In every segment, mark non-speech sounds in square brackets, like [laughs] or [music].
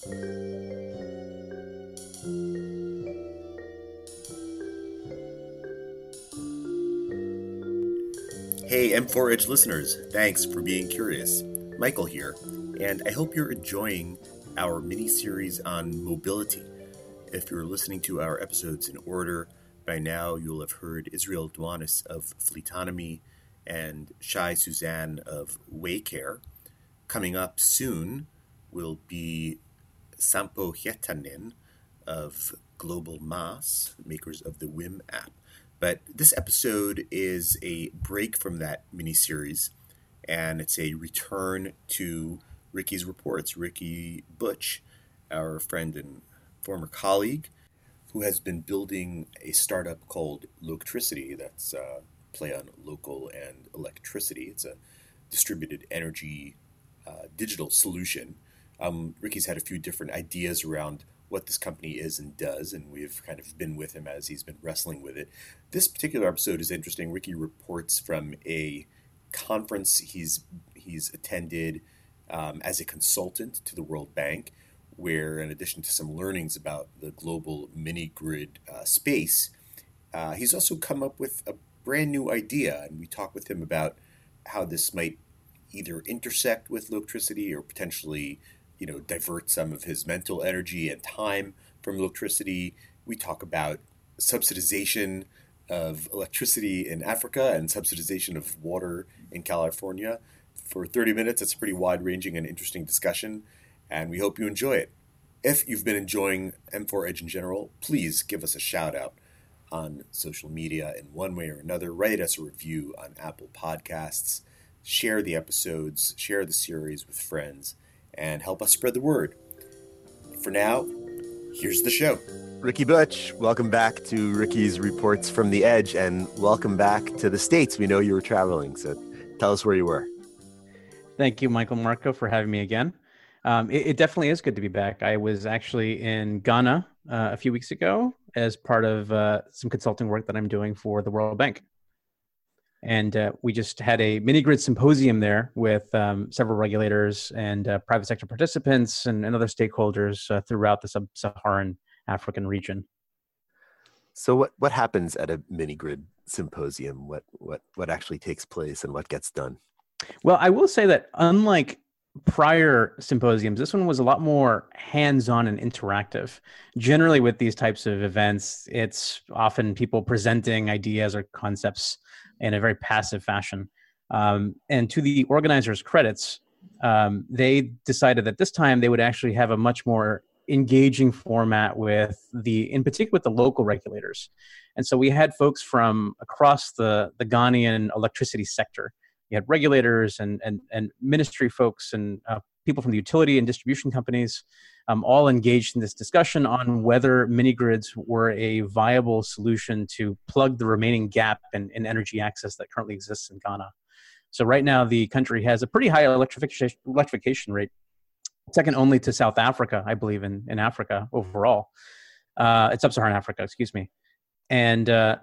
Hey, M4 Edge listeners, thanks for being curious. Michael here, and I hope you're enjoying our mini series on mobility. If you're listening to our episodes in order, by now you'll have heard Israel Duanis of Fleetonomy and Shai Suzan of Waycare. Coming up soon will be Sampo Hietanen of Global Mass, makers of the Whim app. But this episode is a break from that mini series, and it's a return to Ricky's reports. Ricky Butch, our friend and former colleague, who has been building a startup called Loctricity that's uh, play on local and electricity. It's a distributed energy uh, digital solution. Um, Ricky's had a few different ideas around what this company is and does, and we've kind of been with him as he's been wrestling with it. This particular episode is interesting. Ricky reports from a conference he's he's attended um, as a consultant to the World Bank, where in addition to some learnings about the global mini grid uh, space, uh, he's also come up with a brand new idea, and we talk with him about how this might either intersect with Loctricity or potentially, you know, divert some of his mental energy and time from Loctricity. We talk about subsidization of electricity in Africa and subsidization of water in California. For 30 minutes, it's a pretty wide ranging and interesting discussion, and we hope you enjoy it. If you've been enjoying M4 Edge in general, please give us a shout out on social media in one way or another. Write us a review on Apple Podcasts. Share the episodes, share the series with friends, and help us spread the word. For now, here's the show. Ricky Butch, welcome back to Ricky's Reports from the Edge, and welcome back to the States. We know you were traveling, so tell us where you were. Thank you, Michael Marco, for having me again. Um, it, it, definitely is good to be back. I was actually in Ghana uh, a few weeks ago as part of uh, some consulting work that I'm doing for the World Bank. And uh, we just had a mini grid symposium there with um, several regulators and uh, private sector participants and, and other stakeholders uh, throughout the sub Saharan African region. So, what, what happens at a mini grid symposium? What, what, what actually takes place and what gets done? Well, I will say that unlike prior symposiums, this one was a lot more hands on and interactive. Generally, with these types of events, it's often people presenting ideas or concepts in a very passive fashion. Um, and to the organizers' credits, um, they decided that this time they would actually have a much more engaging format with the, in particular, with the local regulators. And so we had folks from across the, the Ghanaian electricity sector you had regulators and and and ministry folks and uh, people from the utility and distribution companies um, all engaged in this discussion on whether mini grids were a viable solution to plug the remaining gap in, in energy access that currently exists in Ghana. So right now the country has a pretty high electrification electrification rate, second only to South Africa, I believe, in in Africa overall. Uh, it's sub-Saharan Africa, excuse me, and uh,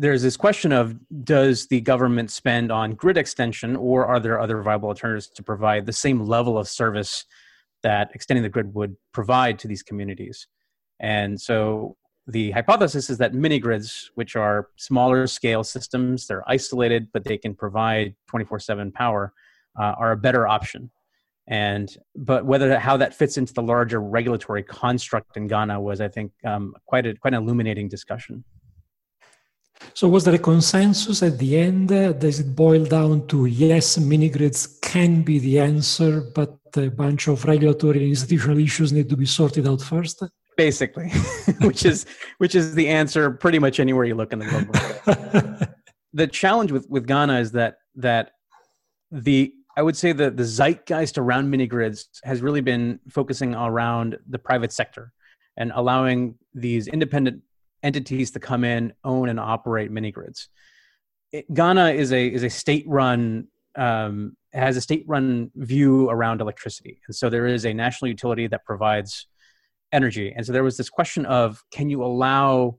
there's this question of does the government spend on grid extension or are there other viable alternatives to provide the same level of service that extending the grid would provide to these communities and so the hypothesis is that mini grids which are smaller scale systems they're isolated but they can provide 24/7 power uh, are a better option and but whether how that fits into the larger regulatory construct in Ghana was I think um, quite a quite an illuminating discussion. So was there a consensus at the end? Does it boil down to yes, mini grids can be the answer, but a bunch of regulatory and institutional issues need to be sorted out first? Basically, [laughs] which is which is the answer pretty much anywhere you look in the world. [laughs] the challenge with, with Ghana is that that the I would say that the zeitgeist around mini grids has really been focusing around the private sector and allowing these independent entities to come in, own, and operate mini grids. Ghana is a is a state run um, has a state run view around electricity, and so there is a national utility that provides energy. And so there was this question of can you allow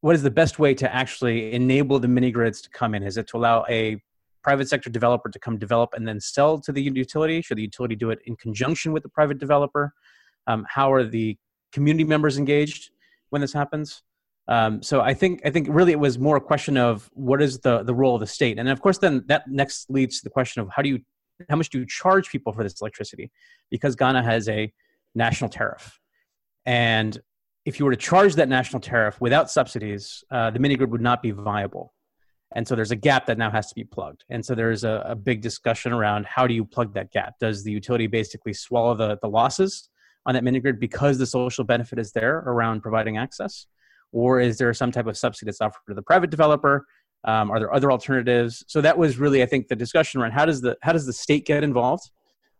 what is the best way to actually enable the mini grids to come in? Is it to allow a private sector developer to come develop and then sell to the utility? Should the utility do it in conjunction with the private developer? Um, how are the community members engaged when this happens? Um, so I think I think really it was more a question of what is the the role of the state, and of course then that next leads to the question of how do you how much do you charge people for this electricity? Because Ghana has a national tariff, and if you were to charge that national tariff without subsidies, uh, the mini grid would not be viable. And so there's a gap that now has to be plugged. And so there's a, a, big discussion around how do you plug that gap? Does the utility basically swallow the, the losses on that mini grid because the social benefit is there around providing access? Or is there some type of subsidy that's offered to the private developer? Um, are there other alternatives? So that was really, I think, the discussion around how does the how does the state get involved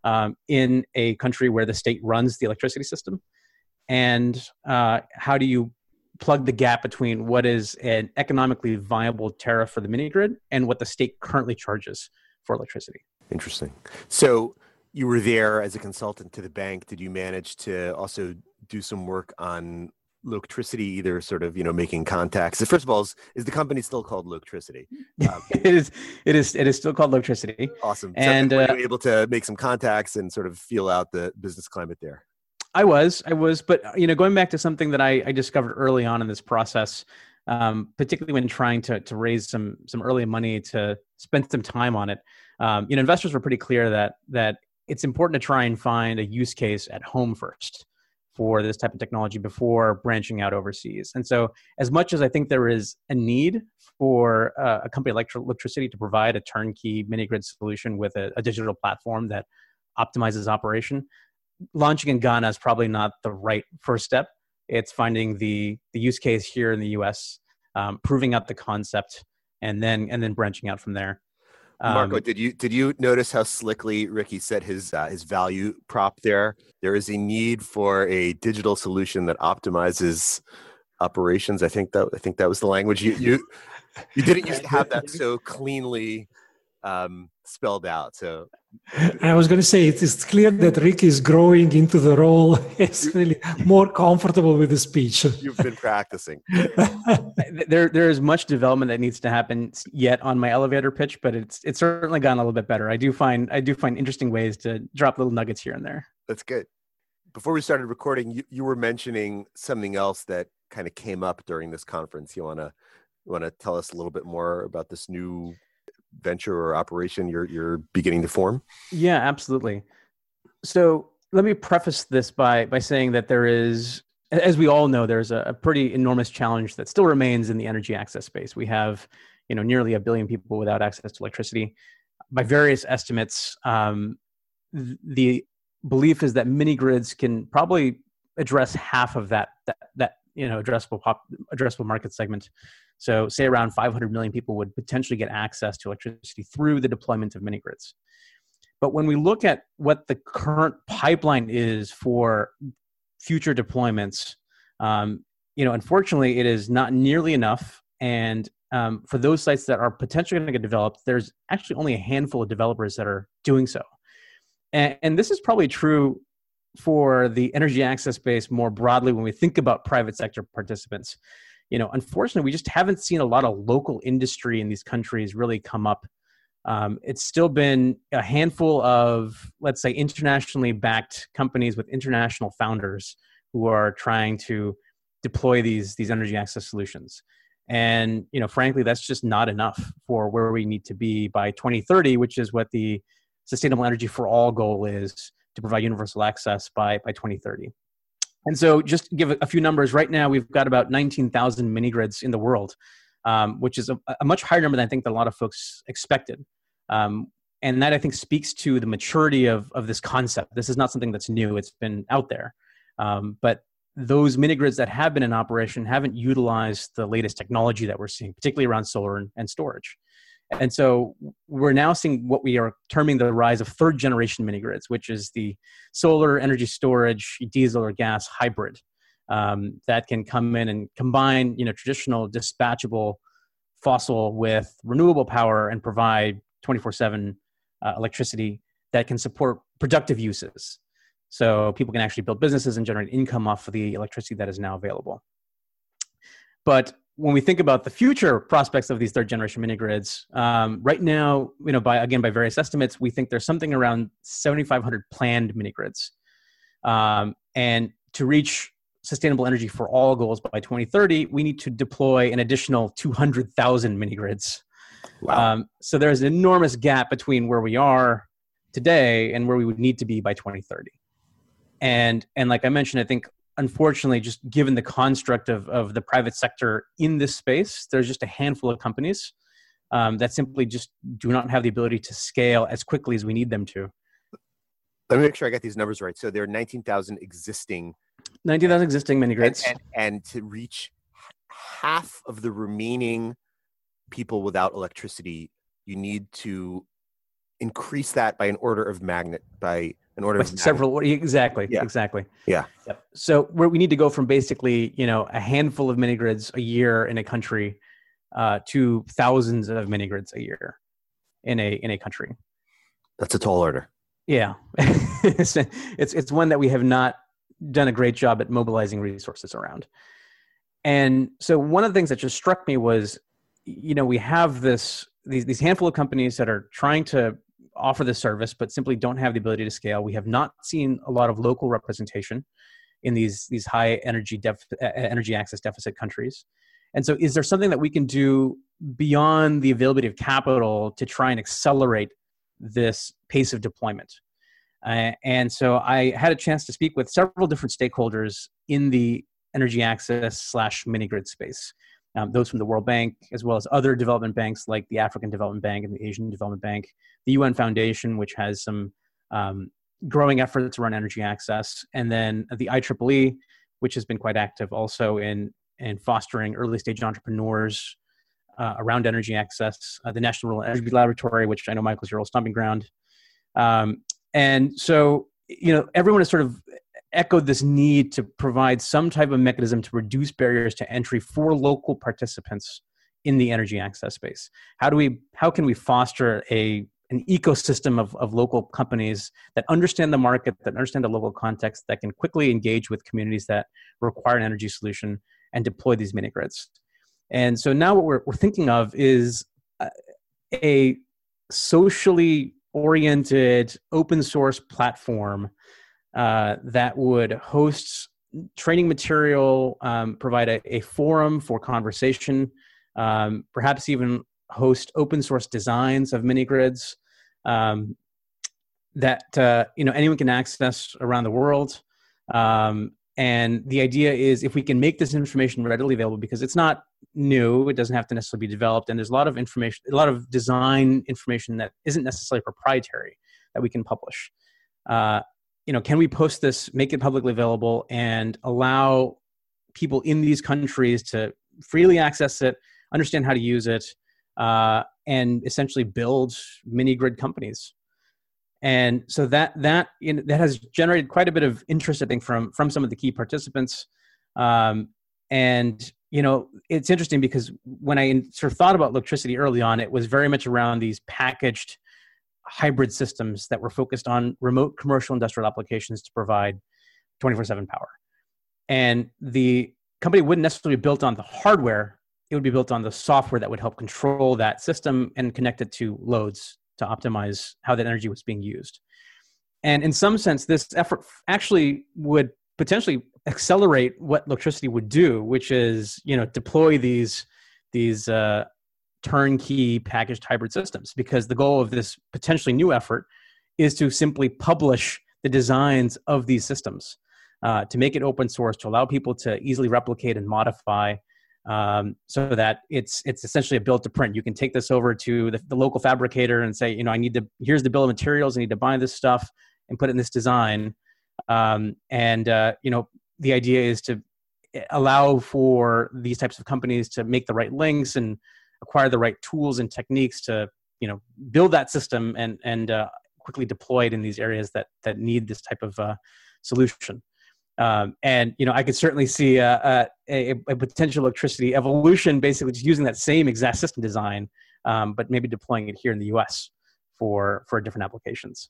um, in a country where the state runs the electricity system, and uh, how do you plug the gap between what is an economically viable tariff for the mini grid and what the state currently charges for electricity. Interesting. So you were there as a consultant to the bank. Did you manage to also do some work on Loketricity, either sort of you know making contacts? First of all, is, is the company still called Loketricity? Um, [laughs] it is. It is. It is still called Loketricity. Awesome. And so were uh, you able to make some contacts and sort of feel out the business climate there? I was, I was, but you know, going back to something that I, I discovered early on in this process, um, particularly when trying to to raise some some early money to spend some time on it. Um, you know, investors were pretty clear that that it's important to try and find a use case at home first for this type of technology before branching out overseas. And so, as much as I think there is a need for uh, a company like Loketricity to provide a turnkey mini grid solution with a, a digital platform that optimizes operation, launching in Ghana is probably not the right first step. It's finding the the use case here in the U.S., um, proving out the concept, and then and then branching out from there. Um, Marco, did you did you notice how slickly Ricky set his uh, his value prop there? There is a need for a digital solution that optimizes operations. I think that I think that was the language you you you didn't used to have that so cleanly um, spelled out. So I was going to say it is clear that Rick is growing into the role. [laughs] He's really more comfortable with the speech. You've been practicing. [laughs] there, there is much development that needs to happen yet on my elevator pitch, but it's it's certainly gone a little bit better. I do find I do find interesting ways to drop little nuggets here and there. That's good. Before we started recording, you, you were mentioning something else that kind of came up during this conference. You wanna you wanna tell us a little bit more about this new venture or operation you're you're beginning to form? Yeah, absolutely. So let me preface this by by saying that there is as we all know there's a, a, pretty enormous challenge that still remains in the energy access space we have you know nearly a billion people without access to electricity by various estimates um, the belief is that mini grids can probably address half of that that, that you know addressable pop, addressable market segment so, say around 500 million people would potentially get access to electricity through the deployment of mini grids. But when we look at what the current pipeline is for future deployments, um, you know, unfortunately, it is not nearly enough. And um, for those sites that are potentially going to get developed, there's actually only a handful of developers that are doing so. And, and this is probably true for the energy access space more broadly when we think about private sector participants you know, unfortunately, we just haven't seen a lot of local industry in these countries really come up. Um, it's still been a handful of, let's say, internationally backed companies with international founders who are trying to deploy these these energy access solutions. And you know, frankly, that's just not enough for where we need to be by 2030, which is what the Sustainable Energy for All goal is to provide universal access by by 2030. And so, just give a few numbers. Right now, we've got about 19,000 mini grids in the world, um, which is a, a, much higher number than I think that a lot of folks expected. Um, and that I think speaks to the maturity of, of this concept. This is not something that's new, it's been out there. Um, but those mini grids that have been in operation haven't utilized the latest technology that we're seeing, particularly around solar and, and storage. And so we're now seeing what we are terming the rise of third generation mini grids, which is the solar energy storage, diesel or gas hybrid um, that can come in and combine, you know, traditional dispatchable fossil with renewable power and provide 24/7 uh, electricity that can support productive uses. So people can actually build businesses and generate income off of the electricity that is now available. But when we think about the future prospects of these third generation mini grids, um, right now, you know, by again by various estimates, we think there's something around 7,500 planned mini grids, um, and to reach sustainable energy for all goals by 2030, we need to deploy an additional 200,000 mini grids. Wow. Um, so there's an enormous gap between where we are today and where we would need to be by 2030. And and like I mentioned, I think unfortunately, just given the construct of, of the private sector in this space, there's just a handful of companies um, that simply just do not have the ability to scale as quickly as we need them to. Let me make sure I got these numbers right. So there are 19,000 existing 19,000 existing mini grids. And, and, and, to reach half of the remaining people without electricity, you need to increase that by an order of magnet by an order of several exactly yeah. exactly. Yeah. Yep. so we need to go from basically you know a handful of mini grids a year in a country uh, to thousands of mini grids a year in a in a country. That's a tall order. Yeah. [laughs] It's, it's it's one that we have not done a great job at mobilizing resources around. And so one of the things that just struck me was you know we have this these these handful of companies that are trying to offer the service but simply don't have the ability to scale. We have not seen a lot of local representation in these these high energy def, energy access deficit countries. And so, is there something that we can do beyond the availability of capital to try and accelerate this pace of deployment? Uh, and so, I had a chance to speak with several different stakeholders in the energy access slash mini grid space. Um, those from the World Bank, as well as other development banks like the African Development Bank and the Asian Development Bank, the UN Foundation, which has some um, growing efforts around energy access, and then the IEEE, which has been quite active also in in fostering early stage entrepreneurs uh, around energy access. Uh, the National Renewable Energy Laboratory, which I know Michael's your old stomping ground, um, and so you know everyone is sort of echoed this need to provide some type of mechanism to reduce barriers to entry for local participants in the energy access space how do we how can we foster a an ecosystem of, of local companies that understand the market, that understand the local context, that can quickly engage with communities that require an energy solution and deploy these mini grids. And so now what we're, we're thinking of is a, a socially oriented open source platform uh, that would host training material, um, provide a, a, forum for conversation, um, perhaps even host open source designs of mini grids um, that uh, you know anyone can access around the world. Um, and the idea is if we can make this information readily available because it's not new, it doesn't have to necessarily be developed, and there's a lot of information, a lot of design information that isn't necessarily proprietary that we can publish. Uh, you know, can we post this, make it publicly available, and allow people in these countries to freely access it, understand how to use it, uh, and essentially build mini grid companies. And so that that you know, that has generated quite a bit of interest, I think, from from some of the key participants. Um, and you know, it's interesting because when I sort of thought about Loctricity early on, it was very much around these packaged hybrid systems that were focused on remote commercial industrial applications to provide 24/7 power. And the company wouldn't necessarily be built on the hardware it would be built on the software that would help control that system and connect it to loads to optimize how that energy was being used. And in some sense, this effort actually would potentially accelerate what Loctricity would do, which is you know deploy these these uh, turnkey packaged hybrid systems. Because the goal of this potentially new effort is to simply publish the designs of these systems uh, to make it open source to allow people to easily replicate and modify um, so that it's it's essentially a built to print. You can take this over to the, the, local fabricator and say, you know, I need to here's the bill of materials. I need to buy this stuff and put it in this design. Um, and uh, you know, the idea is to allow for these types of companies to make the right links and acquire the right tools and techniques to you know build that system and and uh, quickly deploy it in these areas that that need this type of uh, solution. Um, and you know, I could certainly see a, a, a, potential Loctricity evolution, basically just using that same exact system design, um, but maybe deploying it here in the U.S. for for different applications.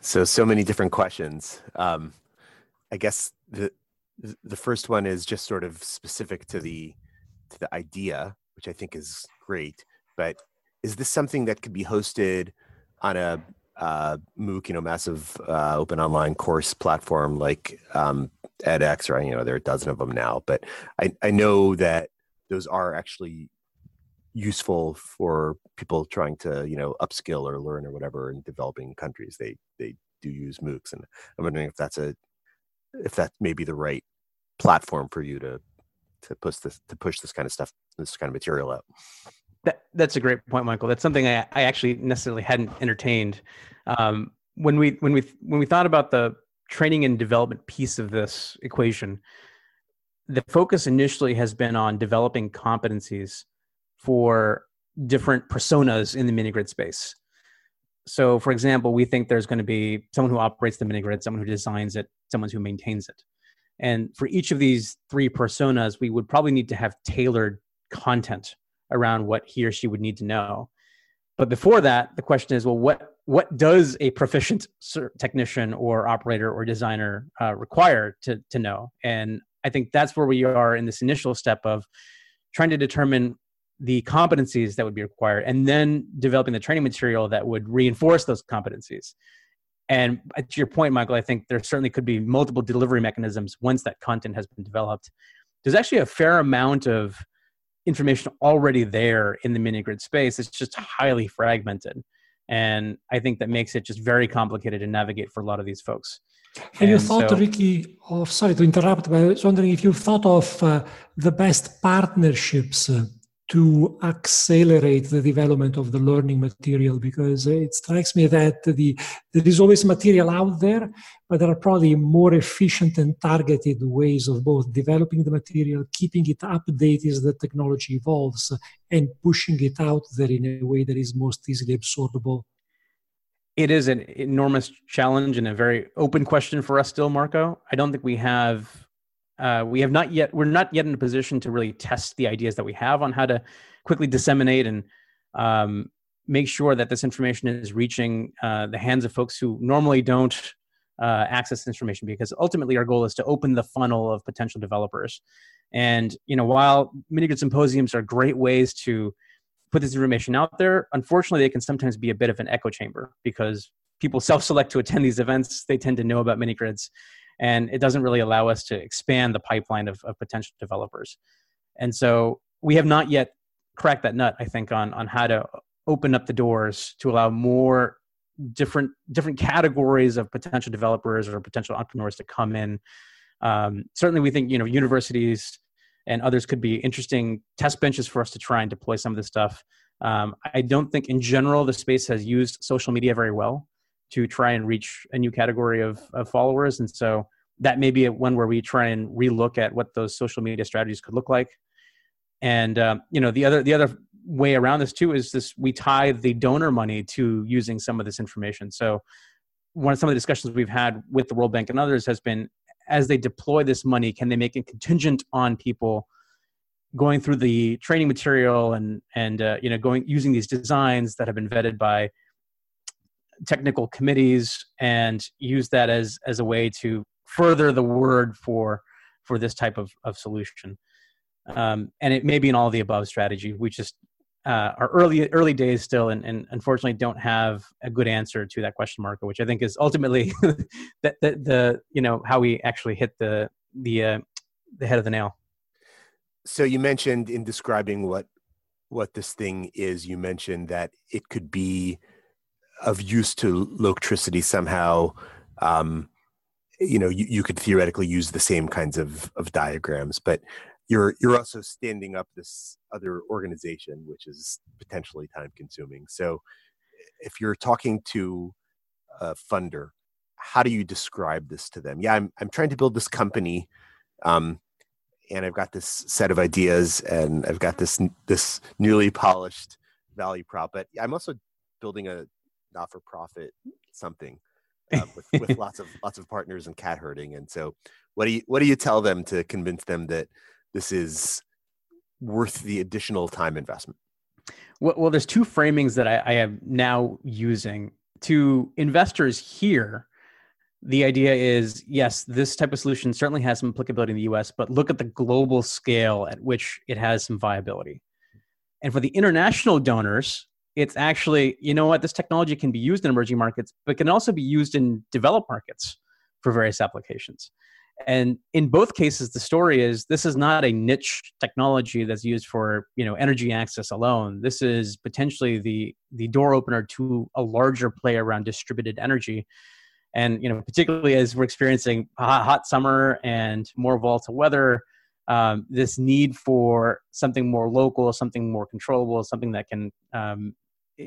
So, so many different questions. Um, I guess the the first one is just sort of specific to the to the idea, which I think is great, but is this something that could be hosted on a uh, MOOC, you know, massive uh, open online course platform like um, edX, or you know, there are a dozen of them now. But I, I know that those are actually useful for people trying to, you know, upskill or learn or whatever in developing countries. They they do use MOOCs, and I'm wondering if that's a if that may be the right platform for you to to push this to push this kind of stuff, this kind of material out. That, that's a great point, Michael. That's something I, I actually necessarily hadn't entertained. Um, when we when we when we thought about the training and development piece of this equation, the focus initially has been on developing competencies for different personas in the mini grid space. So, for example, we think there's going to be someone who operates the mini grid, someone who designs it, someone who maintains it. And for each of these three personas, we would probably need to have tailored content around what he or she would need to know. But before that, the question is, well, what what does a proficient technician or operator or designer uh, require to to know? And I think that's where we are in this initial step of trying to determine the competencies that would be required, and then developing the training material that would reinforce those competencies. And to your point, Michael, I think there certainly could be multiple delivery mechanisms once that content has been developed. There's actually a fair amount of information already there in the mini grid space. It's just highly fragmented. And I think that makes it just very complicated to navigate for a lot of these folks. Have and you thought, so, Ricky, of, sorry to interrupt, but I was wondering if you've thought of uh, the best partnerships uh, to accelerate the development of the learning material because it strikes me that the there is always material out there but there are probably more efficient and targeted ways of both developing the material keeping it updated as the technology evolves and pushing it out there in a way that is most easily absorbable. It is an enormous challenge and a very open question for us still marco. I don't think we have uh, we have not yet we're not yet in a position to really test the ideas that we have on how to quickly disseminate and um, make sure that this information is reaching uh, the hands of folks who normally don't uh, access information because ultimately our goal is to open the funnel of potential developers. And you know while mini grid symposiums are great ways to put this information out there unfortunately they can sometimes be a bit of an echo chamber because people [laughs] self-select to attend these events. They tend to know about mini grids and it doesn't really allow us to expand the pipeline of, of potential developers. And so we have not yet cracked that nut, I think, on on how to open up the doors to allow more different different categories of potential developers or potential entrepreneurs to come in. Um, certainly, we think you know universities and others could be interesting test benches for us to try and deploy some of this stuff. Um, I don't think, in general, the space has used social media very well to try and reach a new category of, of followers. And so that may be one where we try and relook at what those social media strategies could look like. And um, you know, the other the other way around this too is this: we tie the donor money to using some of this information. So one of some of the discussions we've had with the World Bank and others has been as they deploy this money, can they make it contingent on people going through the training material and and uh, you know going using these designs that have been vetted by technical committees and use that as as a way to further the word for for this type of, of solution. Um, and it may be an all the above strategy. We just uh, are early early days still and, and unfortunately don't have a good answer to that question mark which i think is ultimately [laughs] that the, the you know how we actually hit the the uh, the head of the nail. So you mentioned in describing what what this thing is you mentioned that it could be of use to Loctricity somehow um, you know you, you could theoretically use the same kinds of, of diagrams but you're you're also standing up this other organization which is potentially time consuming so if you're talking to a funder how do you describe this to them? Yeah i'm, I'm trying to build this company um, and i've got this set of ideas and i've got this this newly polished value prop but i'm also building a not for profit something [laughs] um, with, with lots of lots of partners and cat herding. And so, what do you what do you tell them to convince them that this is worth the additional time investment? Well, well there's two framings that I, I am now using to investors here. the idea is yes, this type of solution certainly has some applicability in the US, but look at the global scale at which it has some viability. And for the international donors, it's actually, you know what, this technology can be used in emerging markets, but can also be used in developed markets for various applications. And in both cases, the story is this is not a niche technology that's used for you know energy access alone. This is potentially the the door opener to a larger play around distributed energy. And you know, particularly as we're experiencing hot summer and more volatile weather, um, this need for something more local, something more controllable, something that can um,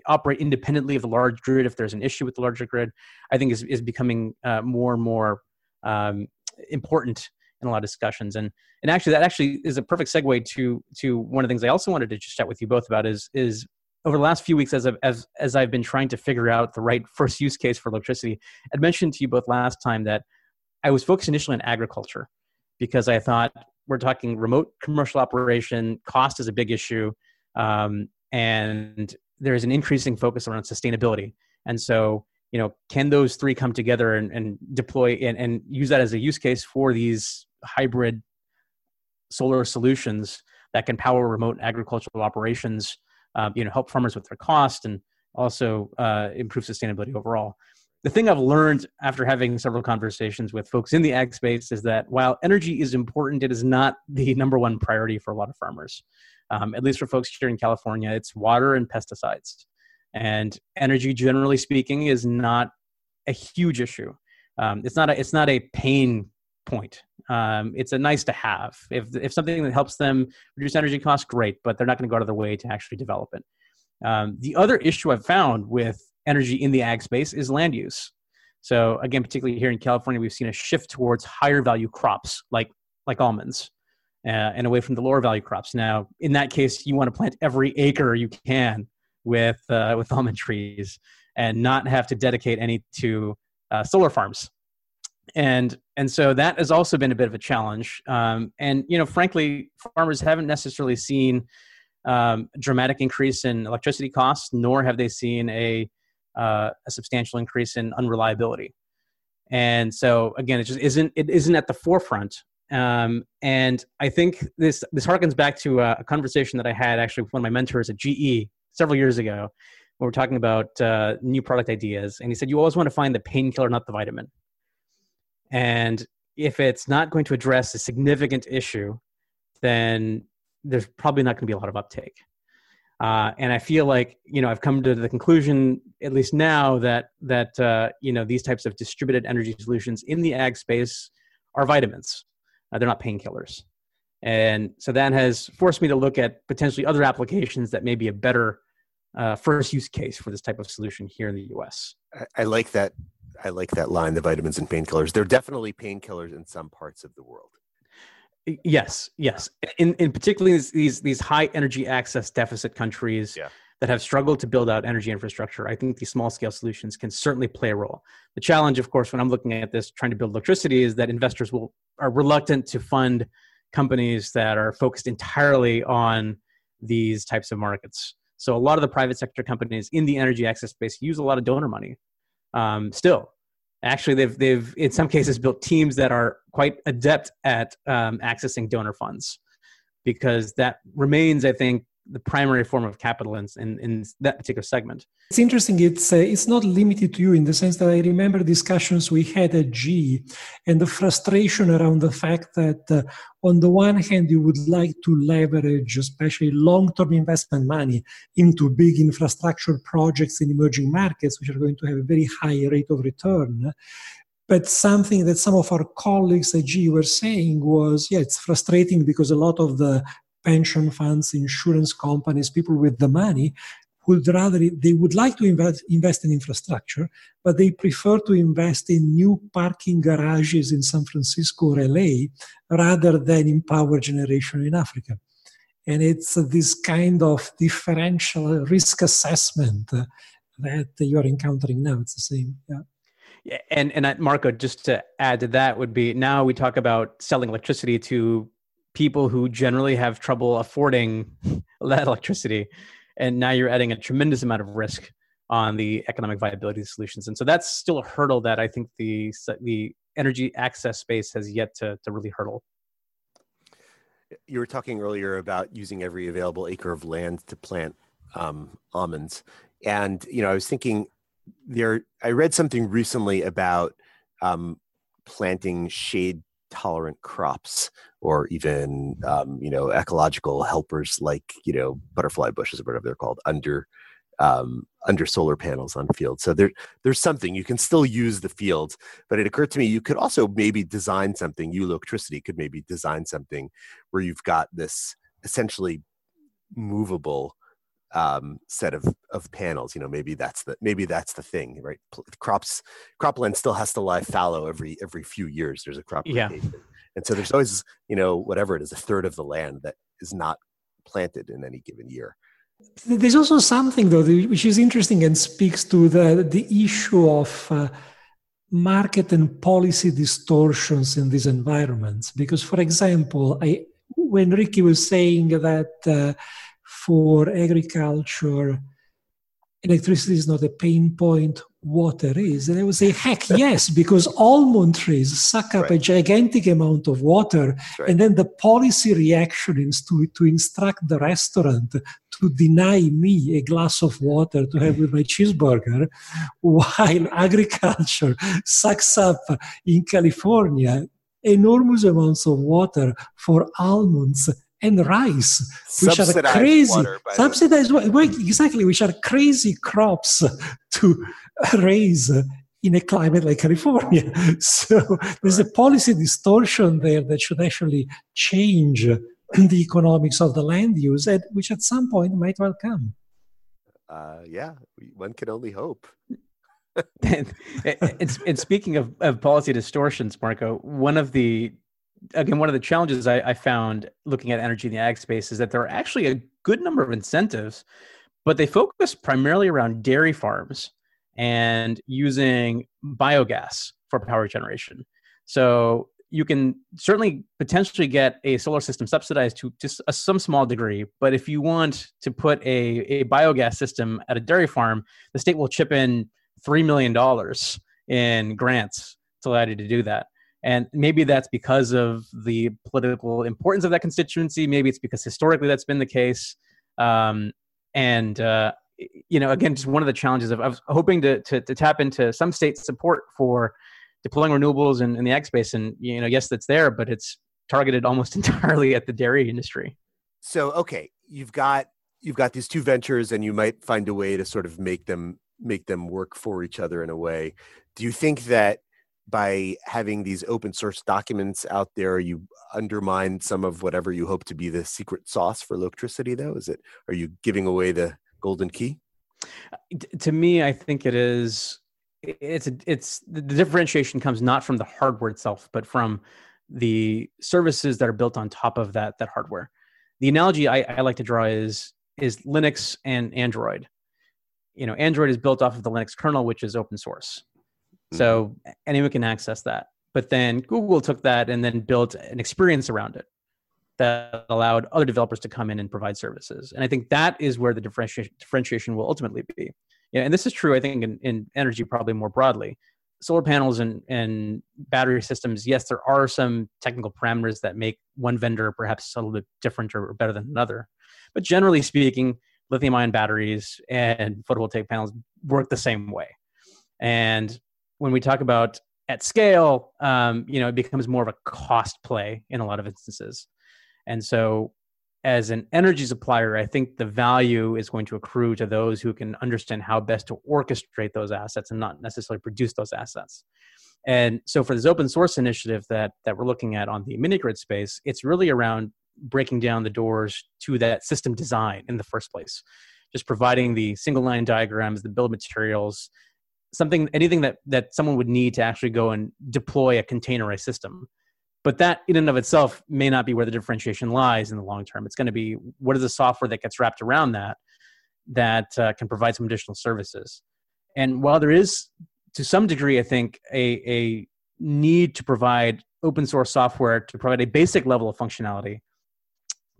operate independently of the large grid if there's an issue with the larger grid, I think is is becoming uh, more and more um, important in a lot of discussions. And and actually, that actually is a perfect segue to to one of the things I also wanted to just chat with you both about is is over the last few weeks as I've, as as I've been trying to figure out the right first use case for Loctricity. I'd mentioned to you both last time that I was focused initially on agriculture because I thought we're talking remote commercial operation, cost is a big issue, um, and there's an increasing focus around sustainability. And so you know can those three come together and, and deploy and, and use that as a use case for these hybrid solar solutions that can power remote agricultural operations um, you know help farmers with their cost and also uh, improve sustainability overall the thing i've learned after having several conversations with folks in the ag space is that while energy is important it is not the number one priority for a lot of farmers um, at least for folks here in california it's water and pesticides. And energy generally speaking is not a huge issue. Um, it's not a it's not a pain point. Um, it's a nice to have. If if something that helps them reduce energy costs great but they're not going to go out of their way to actually develop it. Um, the other issue i've found with energy in the ag space is land use. So again particularly here in california we've seen a shift towards higher value crops like like almonds uh, and away from the lower value crops. Now in that case you want to plant every acre you can with uh, with almond trees and not have to dedicate any to uh, solar farms. And and so that has also been a bit of a challenge. Um, and you know frankly farmers haven't necessarily seen um, dramatic increase in electricity costs nor have they seen a uh, a substantial increase in unreliability. And so again it just isn't it isn't at the forefront um, and i think this this harkens back to a, a conversation that i had actually with one of my mentors at ge several years ago when we are talking about uh, new product ideas, and he said you always want to find the painkiller, not the vitamin. And if it's not going to address a significant issue, then there's probably not going to be a lot of uptake. Uh, and I feel like you know I've come to the conclusion, at least now, that that uh, you know these types of distributed energy solutions in the ag space are vitamins. Uh, they're not painkillers, and so that has forced me to look at potentially other applications that may be a better uh, first use case for this type of solution here in the U.S. I, I like that. I like that line. The vitamins and painkillers. They're definitely painkillers in some parts of the world. Yes, yes. In in particularly these these high energy access deficit countries yeah. That have struggled to build out energy infrastructure, I think these small scale solutions can certainly play a role. The challenge, of course, when I'm looking at this, trying to build Loctricity, is that investors will are reluctant to fund companies that are focused entirely on these types of markets. So a lot of the private sector companies in the energy access space use a lot of donor money. Um, still, actually, they've they've in some cases built teams that are quite adept at um, accessing donor funds, because that remains, I think, the primary form of capital in, in, in that particular segment. It's interesting. It's uh, it's not limited to you in the sense that I remember discussions we had at GE, and the frustration around the fact that uh, on the one hand you would like to leverage, especially long-term investment money, into big infrastructure projects in emerging markets, which are going to have a very high rate of return. But something that some of our colleagues at GE were saying was, yeah, it's frustrating because a lot of the pension funds, insurance companies, people with the money would rather they would like to invest, invest in infrastructure, but they prefer to invest in new parking garages in San Francisco or LA rather than in power generation in Africa. And it's this kind of differential risk assessment that you're encountering now. It's the same. Yeah. Yeah, and and Marco, just to add to that, would be now we talk about selling electricity to people who generally have trouble affording [laughs] that electricity and now you're adding a tremendous amount of risk on the economic viability solutions. And so that's still a hurdle that I think the the energy access space has yet to, to really hurdle. You were talking earlier about using every available acre of land to plant um, almonds, and you know I was thinking there. I read something recently about um, planting shade tolerant crops or even um, you know ecological helpers like you know butterfly bushes or whatever they're called under um, under solar panels on fields. So there, there's something you can still use the fields, but it occurred to me you could also maybe design something. You Loctricity could maybe design something where you've got this essentially movable um, set of of panels. You know, maybe that's the maybe that's the thing, right? Crops cropland still has to lie fallow every every few years. There's a crop yeah. and so there's always you know whatever it is, a third of the land that is not planted in any given year. There's also something though which is interesting and speaks to the the issue of uh, market and policy distortions in these environments. Because, for example, I when Ricky was saying that uh, for agriculture, electricity is not a pain point, water is. And I would say, heck [laughs] yes, because almond trees suck up right. a gigantic amount of water. Right. And then the policy reaction is to, to instruct the restaurant to deny me a glass of water to have with my [laughs] cheeseburger, while [laughs] agriculture sucks up in California enormous amounts of water for almonds and rice, which are crazy water, subsidized water, exactly, which are crazy crops [laughs] to [laughs] raise in a climate like California. [laughs] So there's a policy distortion there that should actually change [clears throat] the economics of the land use, and which at some point might well come. Uh, yeah, one can only hope. and, and, and, speaking of, of policy distortions, Marco, one of the again, one of the challenges I, I, found looking at energy in the ag space is that there are actually a good number of incentives, but they focus primarily around dairy farms and using biogas for power generation. So you can certainly potentially get a solar system subsidized to just a, some small degree, but if you want to put a, a biogas system at a dairy farm, the state will chip in $3 million in grants to allow you to do that. And maybe that's because of the political importance of that constituency. Maybe it's because historically that's been the case. Um, and, uh, you know, again, just one of the challenges of I was hoping to, to, to tap into some state support for deploying renewables in, in the ag space. And, you know, yes, that's there, but it's targeted almost [laughs] entirely at the dairy industry. So, okay, you've got you've got these two ventures and you might find a way to sort of make them make them work for each other in a way. Do you think that by having these open source documents out there you undermine some of whatever you hope to be the secret sauce for Loctricity though? Is it are you giving away the golden key? To me i think it is it's a, it's the differentiation comes not from the hardware itself but from the services that are built on top of that that hardware. The analogy I, I like to draw is is linux and android. You know android is built off of the linux kernel which is open source so mm-hmm. anyone can access that. But then Google took that and then built an experience around it that allowed other developers to come in and provide services. And I think that is where the differentiation, differentiation will ultimately be. Yeah, and this is true, I think, in, in energy probably more broadly. Solar panels and, and battery systems, yes, there are some technical parameters that make one vendor perhaps a little bit different or better than another. But generally speaking, lithium ion batteries and photovoltaic panels work the same way. And when we talk about at scale, um, you know, it becomes more of a cost play in a lot of instances. And so, as an energy supplier, I think the value is going to accrue to those who can understand how best to orchestrate those assets and not necessarily produce those assets. And so, for this open source initiative that that we're looking at on the mini grid space, it's really around breaking down the doors to that system design in the first place. Just providing the single line diagrams, the build materials, something anything that that someone would need to actually go and deploy a containerized system. But that in and of itself may not be where the differentiation lies in the long term. It's going to be what is the software that gets wrapped around that that uh, can provide some additional services? And while there is to some degree i think a, a need to provide open source software to provide a basic level of functionality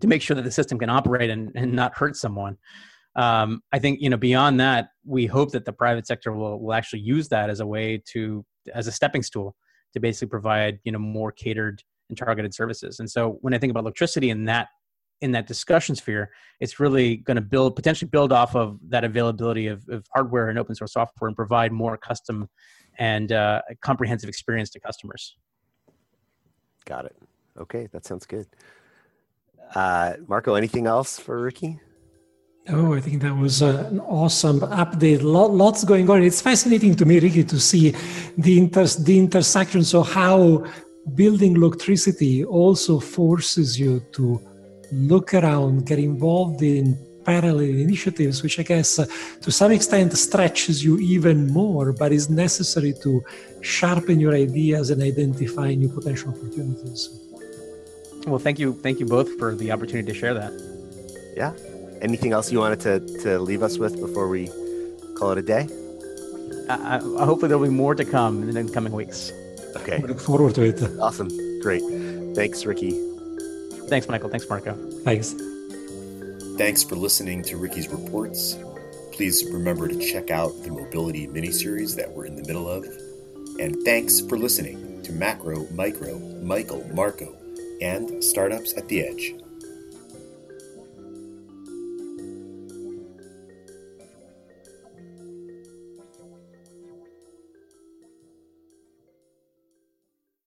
to make sure that the system can operate and, and not hurt someone um, I think you know beyond that, we hope that the private sector will, will actually use that as a way to as a stepping stool to basically provide you know more catered and targeted services. And so when i think about Loctricity in that in that discussion sphere it's really going to build potentially build off of that availability of, of hardware and open source software and provide more custom and uh, comprehensive experience to customers. Got it. Okay that sounds good. Uh, marco anything else for ricky Oh, I think that was uh, an awesome update. lots going on. It's fascinating to me, Ricky, to see the inter- the intersection. So how building Loctricity also forces you to look around, get involved in parallel initiatives, which I guess uh, to some extent stretches you even more, but is necessary to sharpen your ideas and identify new potential opportunities. Well, thank you, thank you both for the opportunity to share that. Yeah, anything else you wanted to, to leave us with before we call it a day? I, I, hopefully there'll be more to come in the coming weeks. Okay. We look forward to it. Awesome. Great. Thanks, Ricky. Thanks, Michael. Thanks, Marco. Thanks. Thanks for listening to Ricky's reports. Please remember to check out the mobility mini-series that we're in the middle of. And thanks for listening to Macro, Micro, Michael, Marco, and Startups at the Edge.